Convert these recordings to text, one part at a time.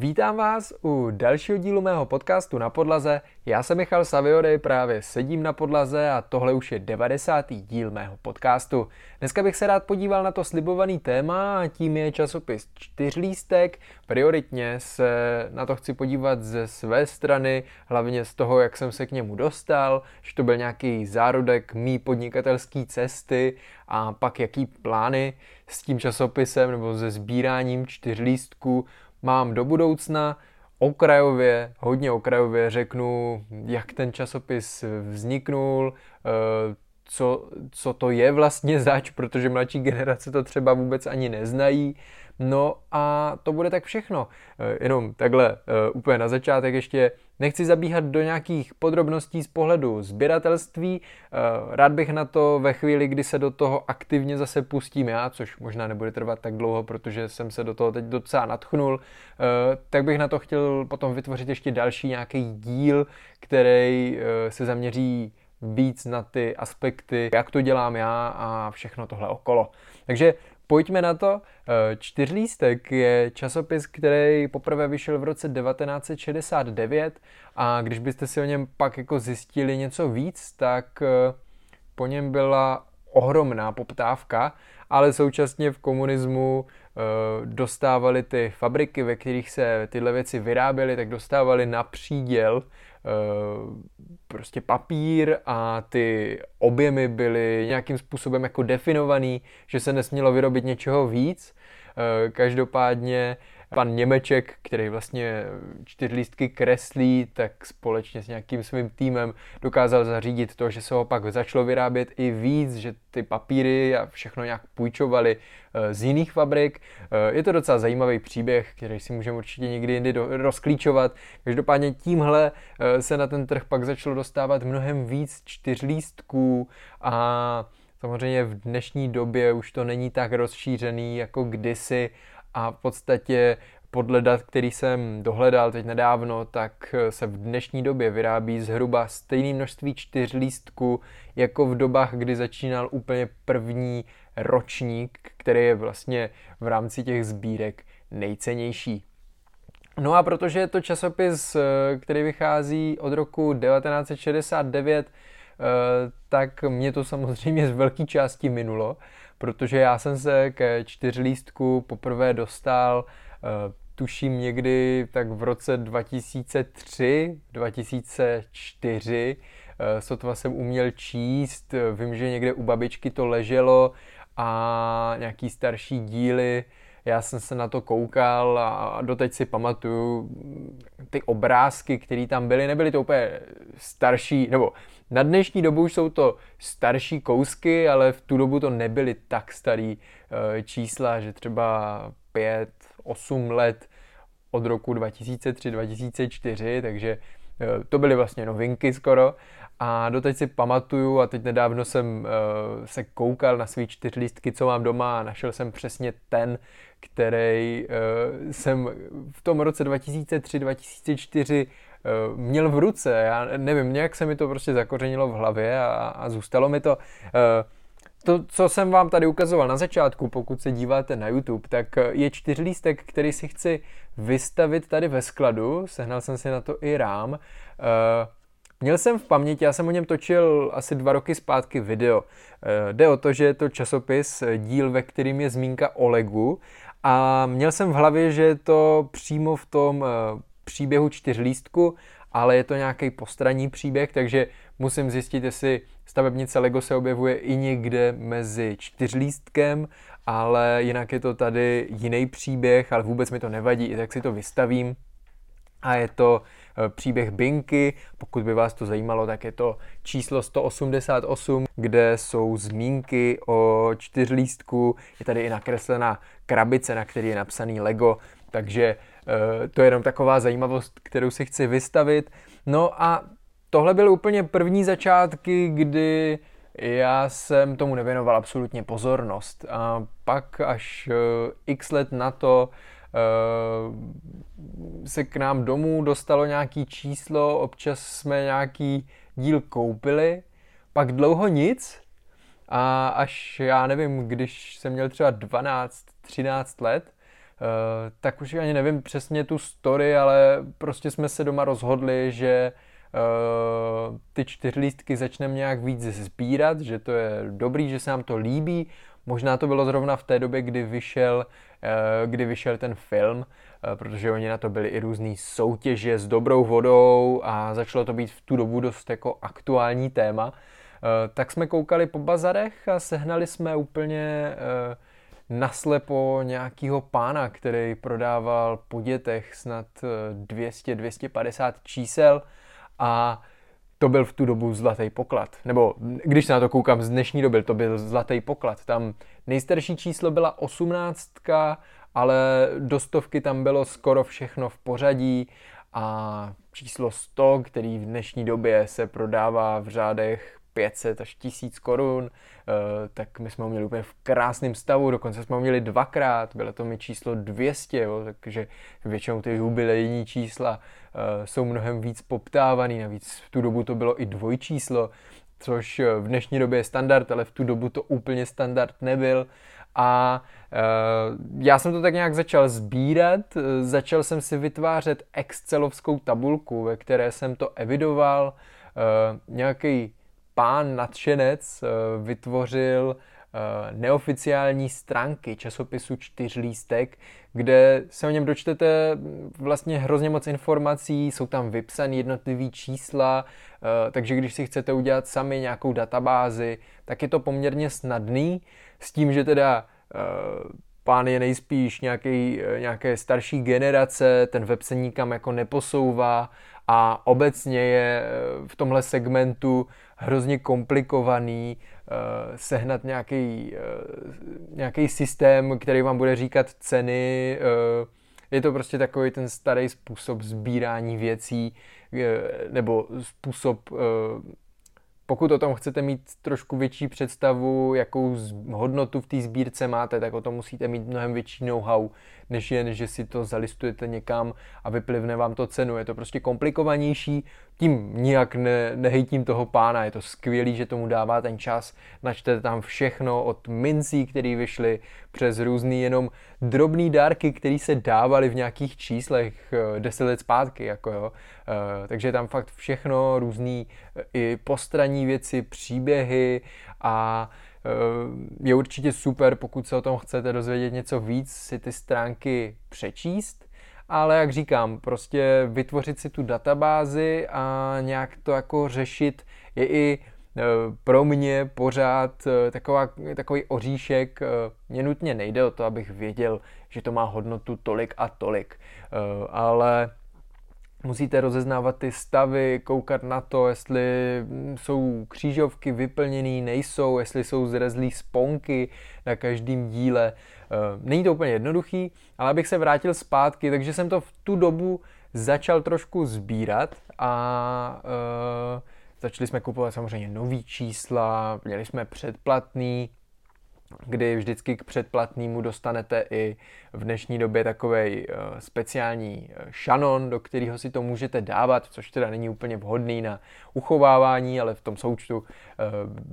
Vítám vás u dalšího dílu mého podcastu na podlaze. Já jsem Michal Saviory, právě sedím na podlaze a tohle už je 90. díl mého podcastu. Dneska bych se rád podíval na to slibovaný téma a tím je časopis Čtyřlístek. Prioritně se na to chci podívat ze své strany, hlavně z toho, jak jsem se k němu dostal, že to byl nějaký zárodek mý podnikatelské cesty a pak jaký plány s tím časopisem nebo se sbíráním čtyřlístků mám do budoucna. Okrajově, hodně okrajově řeknu, jak ten časopis vzniknul, eh, co, co to je vlastně zač, protože mladší generace to třeba vůbec ani neznají. No a to bude tak všechno. Eh, jenom takhle eh, úplně na začátek ještě nechci zabíhat do nějakých podrobností z pohledu sběratelství. Eh, rád bych na to ve chvíli, kdy se do toho aktivně zase pustím já, což možná nebude trvat tak dlouho, protože jsem se do toho teď docela natchnul, tak bych na to chtěl potom vytvořit ještě další nějaký díl, který se zaměří víc na ty aspekty, jak to dělám já a všechno tohle okolo. Takže Pojďme na to. Eh, čtyřlístek je časopis, který poprvé vyšel v roce 1969 a když byste si o něm pak jako zjistili něco víc, tak eh, po něm byla ohromná poptávka, ale současně v komunismu eh, dostávali ty fabriky, ve kterých se tyhle věci vyráběly, tak dostávali na příděl prostě papír a ty objemy byly nějakým způsobem jako definovaný, že se nesmělo vyrobit něčeho víc. Eh, každopádně pan Němeček, který vlastně čtyřlístky kreslí, tak společně s nějakým svým týmem dokázal zařídit to, že se ho pak začalo vyrábět i víc, že ty papíry a všechno nějak půjčovali eh, z jiných fabrik. Eh, je to docela zajímavý příběh, který si můžeme určitě někdy jindy rozklíčovat. Každopádně tímhle eh, se na ten trh pak začalo dostávat mnohem víc čtyřlístků a Samozřejmě v dnešní době už to není tak rozšířený jako kdysi a v podstatě podle dat, který jsem dohledal teď nedávno, tak se v dnešní době vyrábí zhruba stejné množství čtyřlístků jako v dobách, kdy začínal úplně první ročník, který je vlastně v rámci těch sbírek nejcennější. No a protože je to časopis, který vychází od roku 1969, tak mě to samozřejmě z velké části minulo, protože já jsem se ke čtyřlístku poprvé dostal eh, tuším někdy tak v roce 2003, 2004, eh, sotva jsem uměl číst, vím, že někde u babičky to leželo a nějaký starší díly, já jsem se na to koukal a doteď si pamatuju ty obrázky, které tam byly, nebyly to úplně starší, nebo na dnešní dobu už jsou to starší kousky, ale v tu dobu to nebyly tak starý eh, čísla, že třeba 5, 8 let od roku 2003-2004, takže eh, to byly vlastně novinky skoro. A doteď si pamatuju a teď nedávno jsem uh, se koukal na svý čtyřlístky, co mám doma a našel jsem přesně ten, který jsem v tom roce 2003-2004 uh, měl v ruce. Já nevím, nějak se mi to prostě zakořenilo v hlavě a, a zůstalo mi to. Uh, to, co jsem vám tady ukazoval na začátku, pokud se díváte na YouTube, tak je čtyřlístek, který si chci vystavit tady ve skladu. Sehnal jsem si na to i rám. Uh, Měl jsem v paměti, já jsem o něm točil asi dva roky zpátky video. Eh, jde o to, že je to časopis, eh, díl, ve kterým je zmínka o Legu a měl jsem v hlavě, že je to přímo v tom eh, příběhu čtyřlístku, ale je to nějaký postranní příběh, takže musím zjistit, jestli stavebnice Lego se objevuje i někde mezi čtyřlístkem, ale jinak je to tady jiný příběh, ale vůbec mi to nevadí, i tak si to vystavím. A je to Eh, příběh Binky. Pokud by vás to zajímalo, tak je to číslo 188, kde jsou zmínky o čtyřlístku. Je tady i nakreslená krabice, na který je napsaný Lego, takže to je jenom taková zajímavost, kterou si chci vystavit. No a tohle byly úplně první začátky, kdy já jsem tomu nevěnoval absolutně pozornost. A pak až eh, x let na to Eh, se k nám domů dostalo nějaký číslo, občas jsme nějaký díl koupili, pak dlouho nic a až já nevím, když jsem měl třeba 12, 13 let, tak už ani nevím přesně tu story, ale prostě jsme se doma rozhodli, že uh, ty čtyřlístky začneme nějak víc sbírat, že to je dobrý, že se nám to líbí. Možná to bylo zrovna v té době, kdy vyšel, uh, kdy vyšel ten film, protože oni na to byli i různý soutěže s dobrou vodou a začalo to být v tu dobu dost jako aktuální téma. Tak jsme koukali po bazarech a sehnali jsme úplně naslepo nějakýho pána, který prodával po dětech snad 200-250 čísel a to byl v tu dobu zlatý poklad. Nebo když se na to koukám z dnešní doby, to byl zlatý poklad. Tam nejstarší číslo byla osmnáctka, ale do stovky tam bylo skoro všechno v pořadí a číslo 100, který v dnešní době se prodává v řádech 500 až 1000 korun, eh, tak my jsme ho měli úplně v krásném stavu, dokonce jsme ho měli dvakrát, bylo to mi číslo 200, jo, takže většinou ty jubilejní čísla eh, jsou mnohem víc poptávaný, navíc v tu dobu to bylo i dvojčíslo, což v dnešní době je standard, ale v tu dobu to úplně standard nebyl. A já jsem to tak nějak začal sbírat, začal jsem si vytvářet excelovskou tabulku, ve které jsem to evidoval, nějaký pán nadšenec eh, vytvořil eh, neoficiální stránky časopisu Čtyřlístek, kde se o něm dočtete vlastně hrozně moc informací, jsou tam vypsané jednotlivé čísla, eh, takže když si chcete udělat sami nějakou databázi, tak je to poměrně snadný, s tím, že teda pán je nejspíš nějaký, nějaké starší generace, ten web se nikam jako neposouvá a obecně je v tomhle segmentu hrozně komplikovaný uh, sehnat nějaký, uh, nějaký systém, který vám bude říkat ceny. Uh, je to prostě takový ten starý způsob sbírání věcí nebo způsob pokud o tom chcete mít trošku větší představu, jakou hodnotu v té sbírce máte, tak o tom musíte mít mnohem větší know-how, než jen, že si to zalistujete někam a vyplivne vám to cenu. Je to prostě komplikovanější, tím nijak ne, nehejtím toho pána, je to skvělý, že tomu dává ten čas, načtete tam všechno od mincí, které vyšly, přes různý jenom drobný dárky, které se dávaly v nějakých číslech eh, deset let zpátky, jako jo. Eh, takže tam fakt všechno, různý eh, i postraní věci, příběhy a je určitě super, pokud se o tom chcete dozvědět něco víc, si ty stránky přečíst ale jak říkám, prostě vytvořit si tu databázi a nějak to jako řešit je i e, pro mě pořád e, taková, takový oříšek. Mně nutně nejde o to, abych věděl, že to má hodnotu tolik a tolik, ale musíte rozeznávat ty stavy, koukat na to, jestli jsou křížovky vyplněné, nejsou, jestli jsou zrezlý sponky na každém díle. Eh, není to úplně jednoduchý, ale abych se vrátil zpátky, takže jsem to v tu dobu začal trošku sbírat a uh, začali jsme kupovat samozřejmě nový čísla, měli jsme předplatný, kdy vždycky k předplatnému dostanete i v dnešní době takový uh, speciální šanon, do kterého si to můžete dávat, což teda není úplně vhodný na uchovávání, ale v tom součtu uh,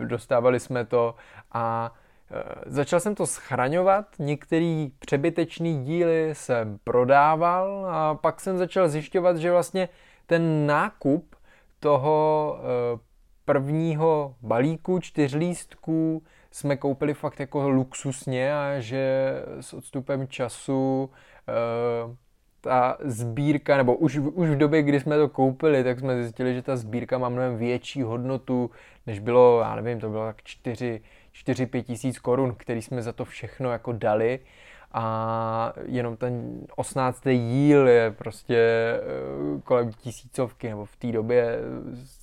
dostávali jsme to. A Eh, začal jsem to schraňovat, některý přebytečný díly jsem prodával a pak jsem začal zjišťovat, že vlastně ten nákup toho eh, prvního balíku čtyřlístků jsme koupili fakt jako luxusně a že s odstupem času eh, ta sbírka, nebo už, už v době, kdy jsme to koupili, tak jsme zjistili, že ta sbírka má mnohem větší hodnotu, než bylo, já nevím, to bylo tak 4, 4-5 tisíc korun, který jsme za to všechno jako dali a jenom ten 18. díl je prostě eh, kolem tisícovky, nebo v té době,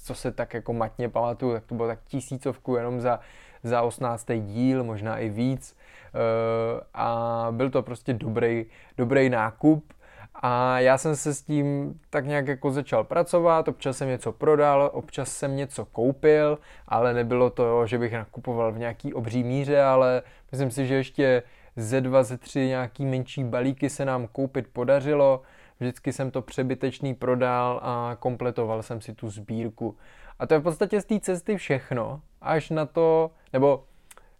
co se tak jako matně pamatuju, tak to bylo tak tisícovku jenom za, za 18. díl, možná i víc eh, a byl to prostě dobrý, dobrý nákup a já jsem se s tím tak nějak jako začal pracovat, občas jsem něco prodal, občas jsem něco koupil, ale nebylo to, že bych nakupoval v nějaký obří míře, ale myslím si, že ještě ze dva, ze tři nějaký menší balíky se nám koupit podařilo. Vždycky jsem to přebytečný prodal a kompletoval jsem si tu sbírku. A to je v podstatě z té cesty všechno, až na to, nebo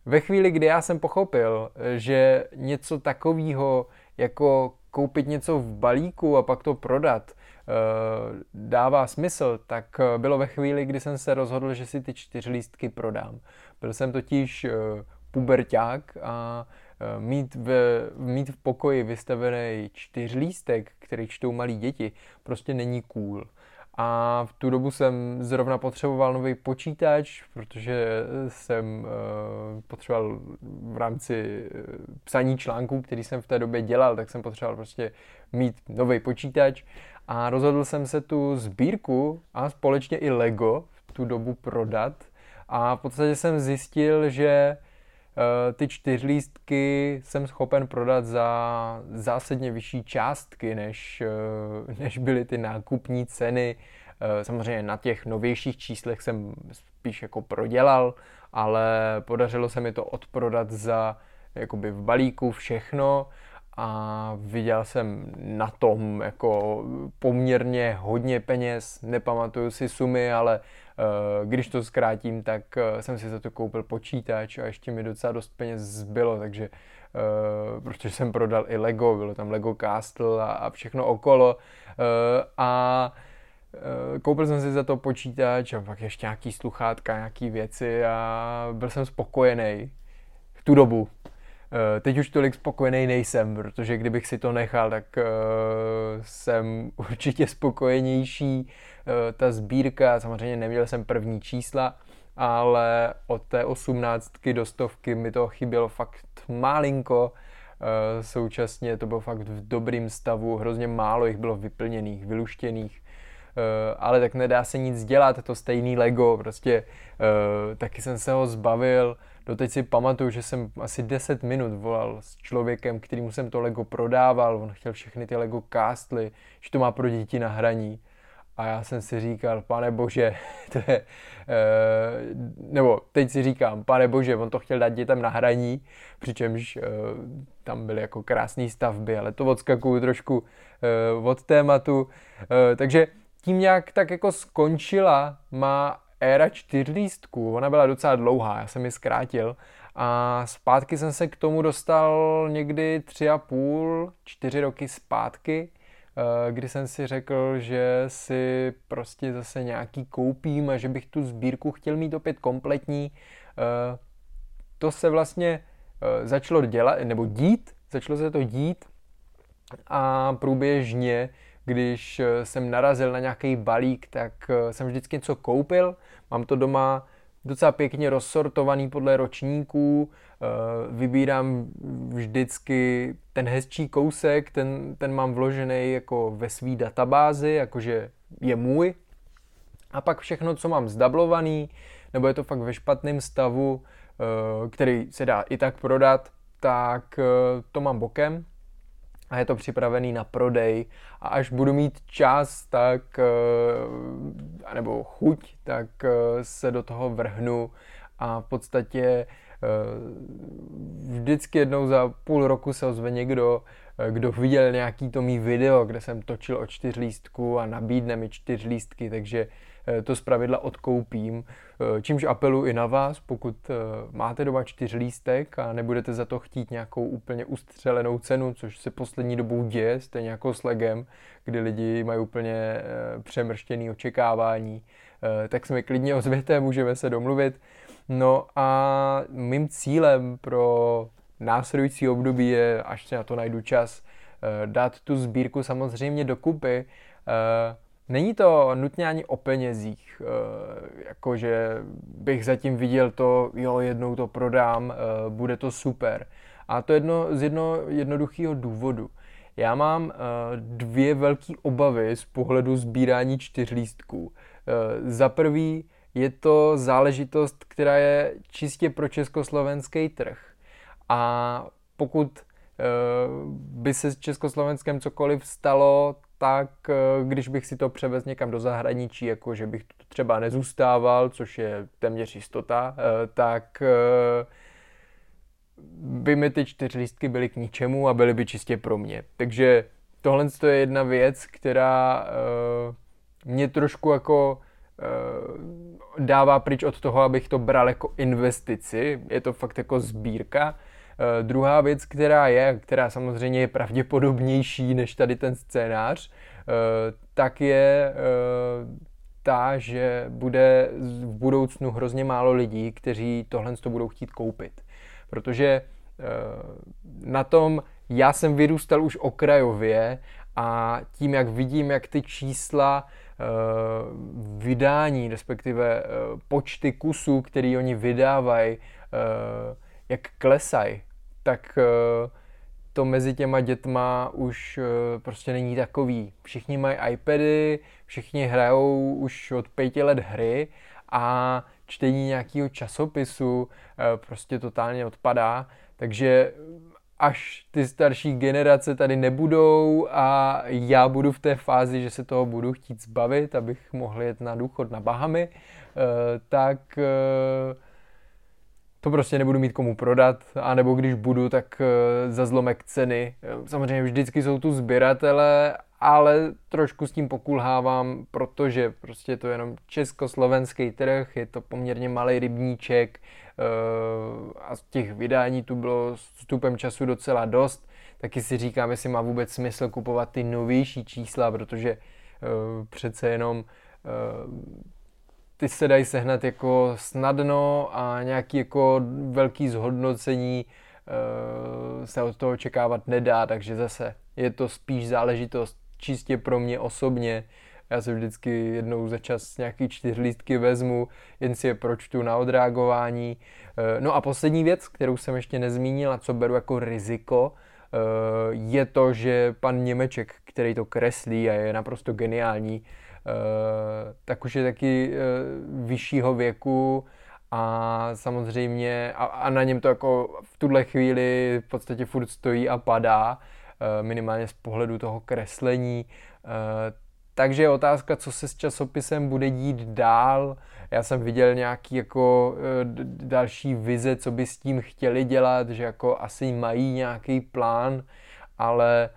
ve chvíli, kdy já jsem pochopil, že něco takového jako koupit něco v balíku a pak to prodat dává smysl, tak bylo ve chvíli, kdy jsem se rozhodl, že si ty čtyři lístky prodám. Byl jsem totiž puberták a mít v, mít v pokoji vystavený čtyřlístek, který čtou malí děti, prostě není cool. A v tu dobu jsem zrovna potřeboval nový počítač, protože jsem uh, potřeboval v rámci uh, psaní článků, který jsem v té době dělal, tak jsem potřeboval prostě mít nový počítač. A rozhodl jsem se tu sbírku a společně i Lego v tu dobu prodat. A v podstatě jsem zjistil, že Eh, ty čtyřlístky jsem schopen prodat za zásadně vyšší částky, než, eh, než byly ty nákupní ceny. Eh, samozřejmě na těch novějších číslech jsem spíš jako prodělal, ale podařilo se mi to odprodat za jakoby v balíku všechno a viděl jsem na tom jako poměrně hodně peněz, nepamatuju si sumy, ale uh, když to zkrátím, tak uh, jsem si za to koupil počítač a ještě mi docela dost peněz zbylo, takže uh, protože jsem prodal i Lego, bylo tam Lego Castle a, všechno okolo a koupil jsem si za to počítač a pak ještě nějaký sluchátka, nějaký věci a byl jsem spokojený v tu dobu. Eh, teď už tolik spokojený nejsem, protože kdybych si to nechal, tak uh, jsem určitě spokojenější. Uh, ta sbírka, samozřejmě neměl jsem první čísla, ale od té osmnáctky do stovky mi to chybělo fakt malinko. Současně to bylo fakt v dobrém stavu, hrozně málo jich bylo vyplněných, vyluštěných. Ale tak nedá se nic dělat, to stejný Lego, prostě taky jsem se ho zbavil, Doteď si pamatuju, že jsem asi 10 minut volal s člověkem, kterýmu jsem to Lego prodával, on chtěl všechny ty Lego Castly, že to má pro děti na hraní. A já jsem si říkal, pane bože, to je, e, nebo teď si říkám, pane bože, on to chtěl dát dětem na hraní, přičemž e, tam byly jako krásné stavby, ale to odskakuju trošku e, od tématu. Takže tím nějak tak jako skončila má éra čtyřlístků, ona byla docela dlouhá, já jsem ji zkrátil a zpátky jsem se k tomu dostal někdy tři a půl, čtyři roky zpátky, eh, kdy jsem si řekl, že si prostě zase nějaký koupím a že bych tu sbírku chtěl mít opět kompletní. Eh, to se vlastně eh, začalo dělat, nebo dít, začalo se to dít a průběžně když eh, jsem narazil na nějaký balík, tak eh, jsem vždycky něco koupil. Mám to doma docela pěkně rozsortovaný podle ročníků, eh, vybírám vždycky ten hezčí kousek, ten, ten mám vložený jako ve své databázi, jakože je můj. A pak všechno, co mám zdablovaný, nebo je to fakt ve špatném stavu, který se dá i tak prodat, tak to mám bokem a je to připravený na prodej. A až budu mít čas, tak eh, nebo chuť, tak eh, se do toho vrhnu. A v podstatě eh, vždycky jednou za půl roku se ozve někdo, kdo viděl nějaký to mý video, kde jsem točil o čtyřlístku a nabídne mi čtyřlístky, takže to zpravidla odkoupím. Eh, čímž apelu i na vás, pokud eh, máte doma čtyřlístek a nebudete za to chtít nějakou úplně ustřelenou cenu, což se poslední dobou děje, stejně jako s legem, kdy lidi mají úplně přemrštěný očekávání, tak mi klidně ozvěte, můžeme se domluvit. No a mým cílem pro následující období je, až se na to najdu čas, dát tu sbírku samozřejmě dokupy, Není to nutně ani o penězích, eh, jakože bych zatím viděl to, jo, jednou to prodám, eh, bude to super. A to jedno z jedno, jednoduchého důvodu. Já mám eh, dvě velké obavy z pohledu sbírání čtyřlístků. Za prvý je to záležitost, která je čistě pro československý trh. A pokud by se s Československem cokoliv stalo, tak eh, když bych si to převez někam do zahraničí, jako že bych to třeba nezůstával, což je téměř jistota, eh, tak eh, by mi ty čtyři lístky byly k ničemu a byly by čistě pro mě. Takže tohle je jedna věc, která mě trošku jako dává pryč od toho, abych to bral jako investici. Je to fakt jako sbírka. Uh, druhá věc, která je, která samozřejmě je pravděpodobnější než tady ten scénář, uh, tak je uh, ta, že bude v budoucnu hrozně málo lidí, kteří tohle to budou chtít koupit. Protože na tom já jsem vyrůstal už okrajově a tím, jak vidím, jak ty čísla vydání, respektive počty kusů, který oni vydávají, jak klesají, tak uh, to mezi těma dětma už uh, prostě není takový. Všichni mají iPady, všichni hrajou už od pěti let hry a čtení nějakého časopisu uh, prostě totálně odpadá, takže až ty starší generace tady nebudou a já budu v té fázi, že se toho budu chtít zbavit, abych mohl jet na důchod na Bahamy, tak to prostě nebudu mít komu prodat, anebo když budu, tak eh, za zlomek ceny. Samozřejmě vždycky jsou tu sběratele, ale trošku s tím pokulhávám, protože prostě to je jenom československý trh, je to poměrně malý rybníček eh, a z těch vydání tu bylo s vstupem času docela dost. Taky si říkám, jestli má vůbec smysl kupovat ty novější čísla, protože eh, přece jenom ty se dají sehnat jako snadno a nějaký jako velký zhodnocení uh, se od toho očekávat nedá, takže zase je to spíš záležitost čistě pro mě osobně. Já se vždycky jednou za čas nějaký čtyřlístky vezmu, jen si je pročtu na odreagování. Uh, no a poslední věc, kterou jsem ještě nezmínil a co beru jako riziko, uh, je to, že pan Němeček, který to kreslí a je naprosto geniální, Eh, tak už je taky eh, vyššího věku a samozřejmě a, a na něm to jako v tuhle chvíli v podstatě furt stojí a padá, eh, minimálně z pohledu toho kreslení. Takže je otázka, co se s časopisem bude dít dál. Já jsem viděl nějaký jako další vize, co by s tím chtěli dělat, že jako asi mají nějaký plán, ale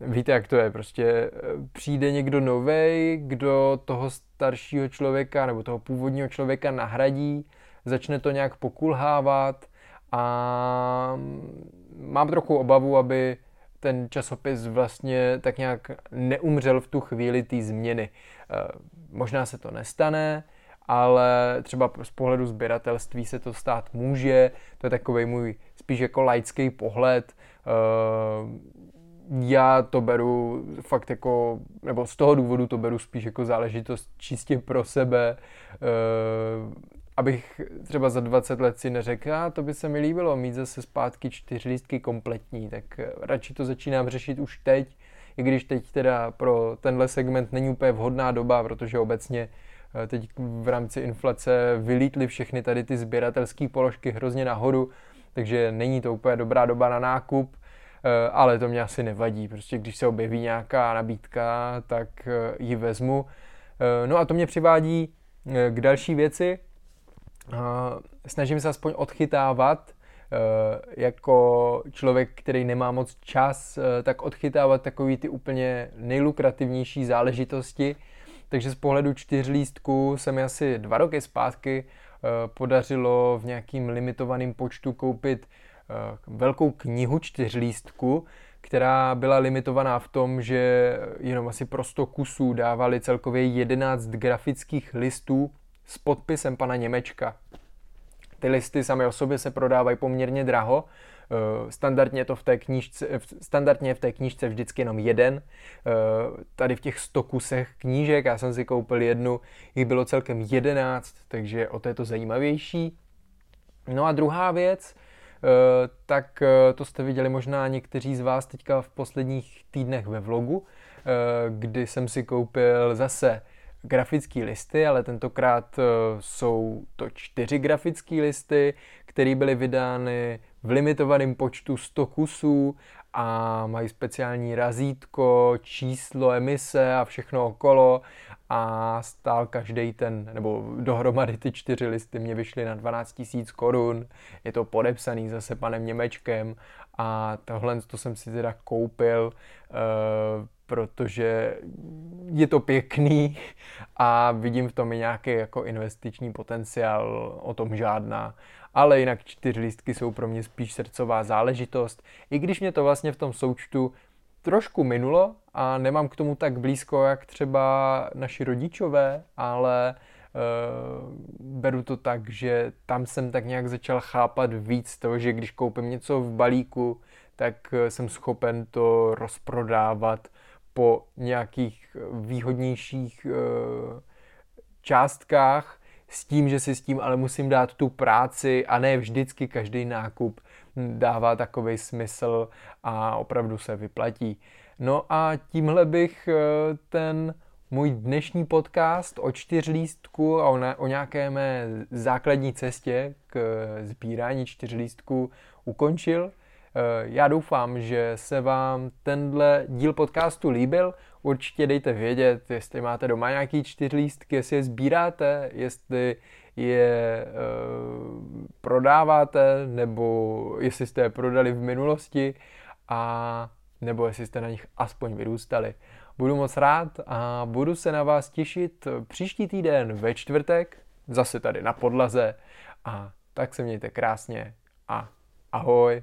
víte, jak to je, prostě eh, přijde někdo novej, kdo toho staršího člověka nebo toho původního člověka nahradí, začne to nějak pokulhávat a mm, mám trochu obavu, aby ten časopis vlastně tak nějak neumřel v tu chvíli té změny. Eh, možná se to nestane, ale třeba z pohledu sběratelství se to stát může. To je takový můj spíš jako laický pohled. Eh, já to beru fakt jako, nebo z toho důvodu to beru spíš jako záležitost čistě pro sebe, uh, abych třeba za 20 let si neřekl, a to by se mi líbilo mít zase zpátky čtyři lístky kompletní, tak eh, radši to začínám řešit už teď, i když teď teda pro tenhle segment není úplně vhodná doba, protože obecně eh, teď v rámci inflace vylítly všechny tady ty sběratelské položky hrozně nahoru, takže není to úplně dobrá doba na nákup, Eh, ale to mě asi nevadí. Prostě když se objeví nějaká nabídka, tak eh, ji vezmu. Eh, no a to mě přivádí k další věci. Snažím se aspoň odchytávat jako člověk, který nemá moc čas, tak odchytávat takový ty úplně nejlukrativnější záležitosti. Takže z pohledu čtyřlístku se mi asi dva roky zpátky podařilo v nějakým limitovaném počtu koupit Eh, velkou knihu čtyřlístku, která byla limitovaná v tom, že jenom asi pro 100 kusů dávali celkově 11 grafických listů s podpisem pana Němečka. Ty listy sami o sobě se prodávají poměrně draho, eh, standardně to v té knížce, standardně v té knížce vždycky jenom jeden. Eh, tady v těch 100 kusech knížek, já jsem si koupil jednu, jich bylo celkem 11, takže o to je to zajímavější. No a druhá věc, Eh, tak eh, to jste viděli možná někteří z vás teďka v posledních týdnech ve vlogu, eh, kdy jsem si koupil zase grafické listy, ale tentokrát jsou to čtyři grafické listy, které byly vydány v limitovaném počtu 100 kusů a mají speciální razítko, číslo emise a všechno okolo. A stál každý ten, nebo dohromady ty čtyři listy mě vyšly na 12 000 korun, je to podepsaný zase panem Němečkem. A tohle to jsem si teda koupil, uh, protože je to pěkný a vidím v tom i nějaký jako investiční potenciál, o tom žádná. Ale jinak čtyřlístky jsou pro mě spíš srdcová záležitost, i když mě to vlastně v tom součtu trošku minulo a nemám k tomu tak blízko, jak třeba naši rodičové, ale Uh, beru to tak, že tam jsem tak nějak začal chápat víc toho, že když koupím něco v balíku, tak eh, jsem schopen to rozprodávat po nějakých výhodnějších uh, částkách s tím, že si s tím ale musím dát tu práci a ne vždycky každý nákup dává takový smysl a opravdu se vyplatí. No a tímhle bych ten můj dnešní podcast o čtyřlístku a o nějaké mé základní cestě k sbírání čtyřlístku ukončil. Eh, já doufám, že se vám tenhle díl podcastu líbil. Určitě dejte vědět, jestli máte doma nějaký čtyřlístky, jestli je sbíráte, jestli je uh, prodáváte, nebo jestli jste je prodali v minulosti, a nebo jestli jste na nich aspoň vyrůstali. Budu moc rád a budu se na vás těšit příští týden ve čtvrtek, zase tady na podlaze a tak se mějte krásně a ahoj.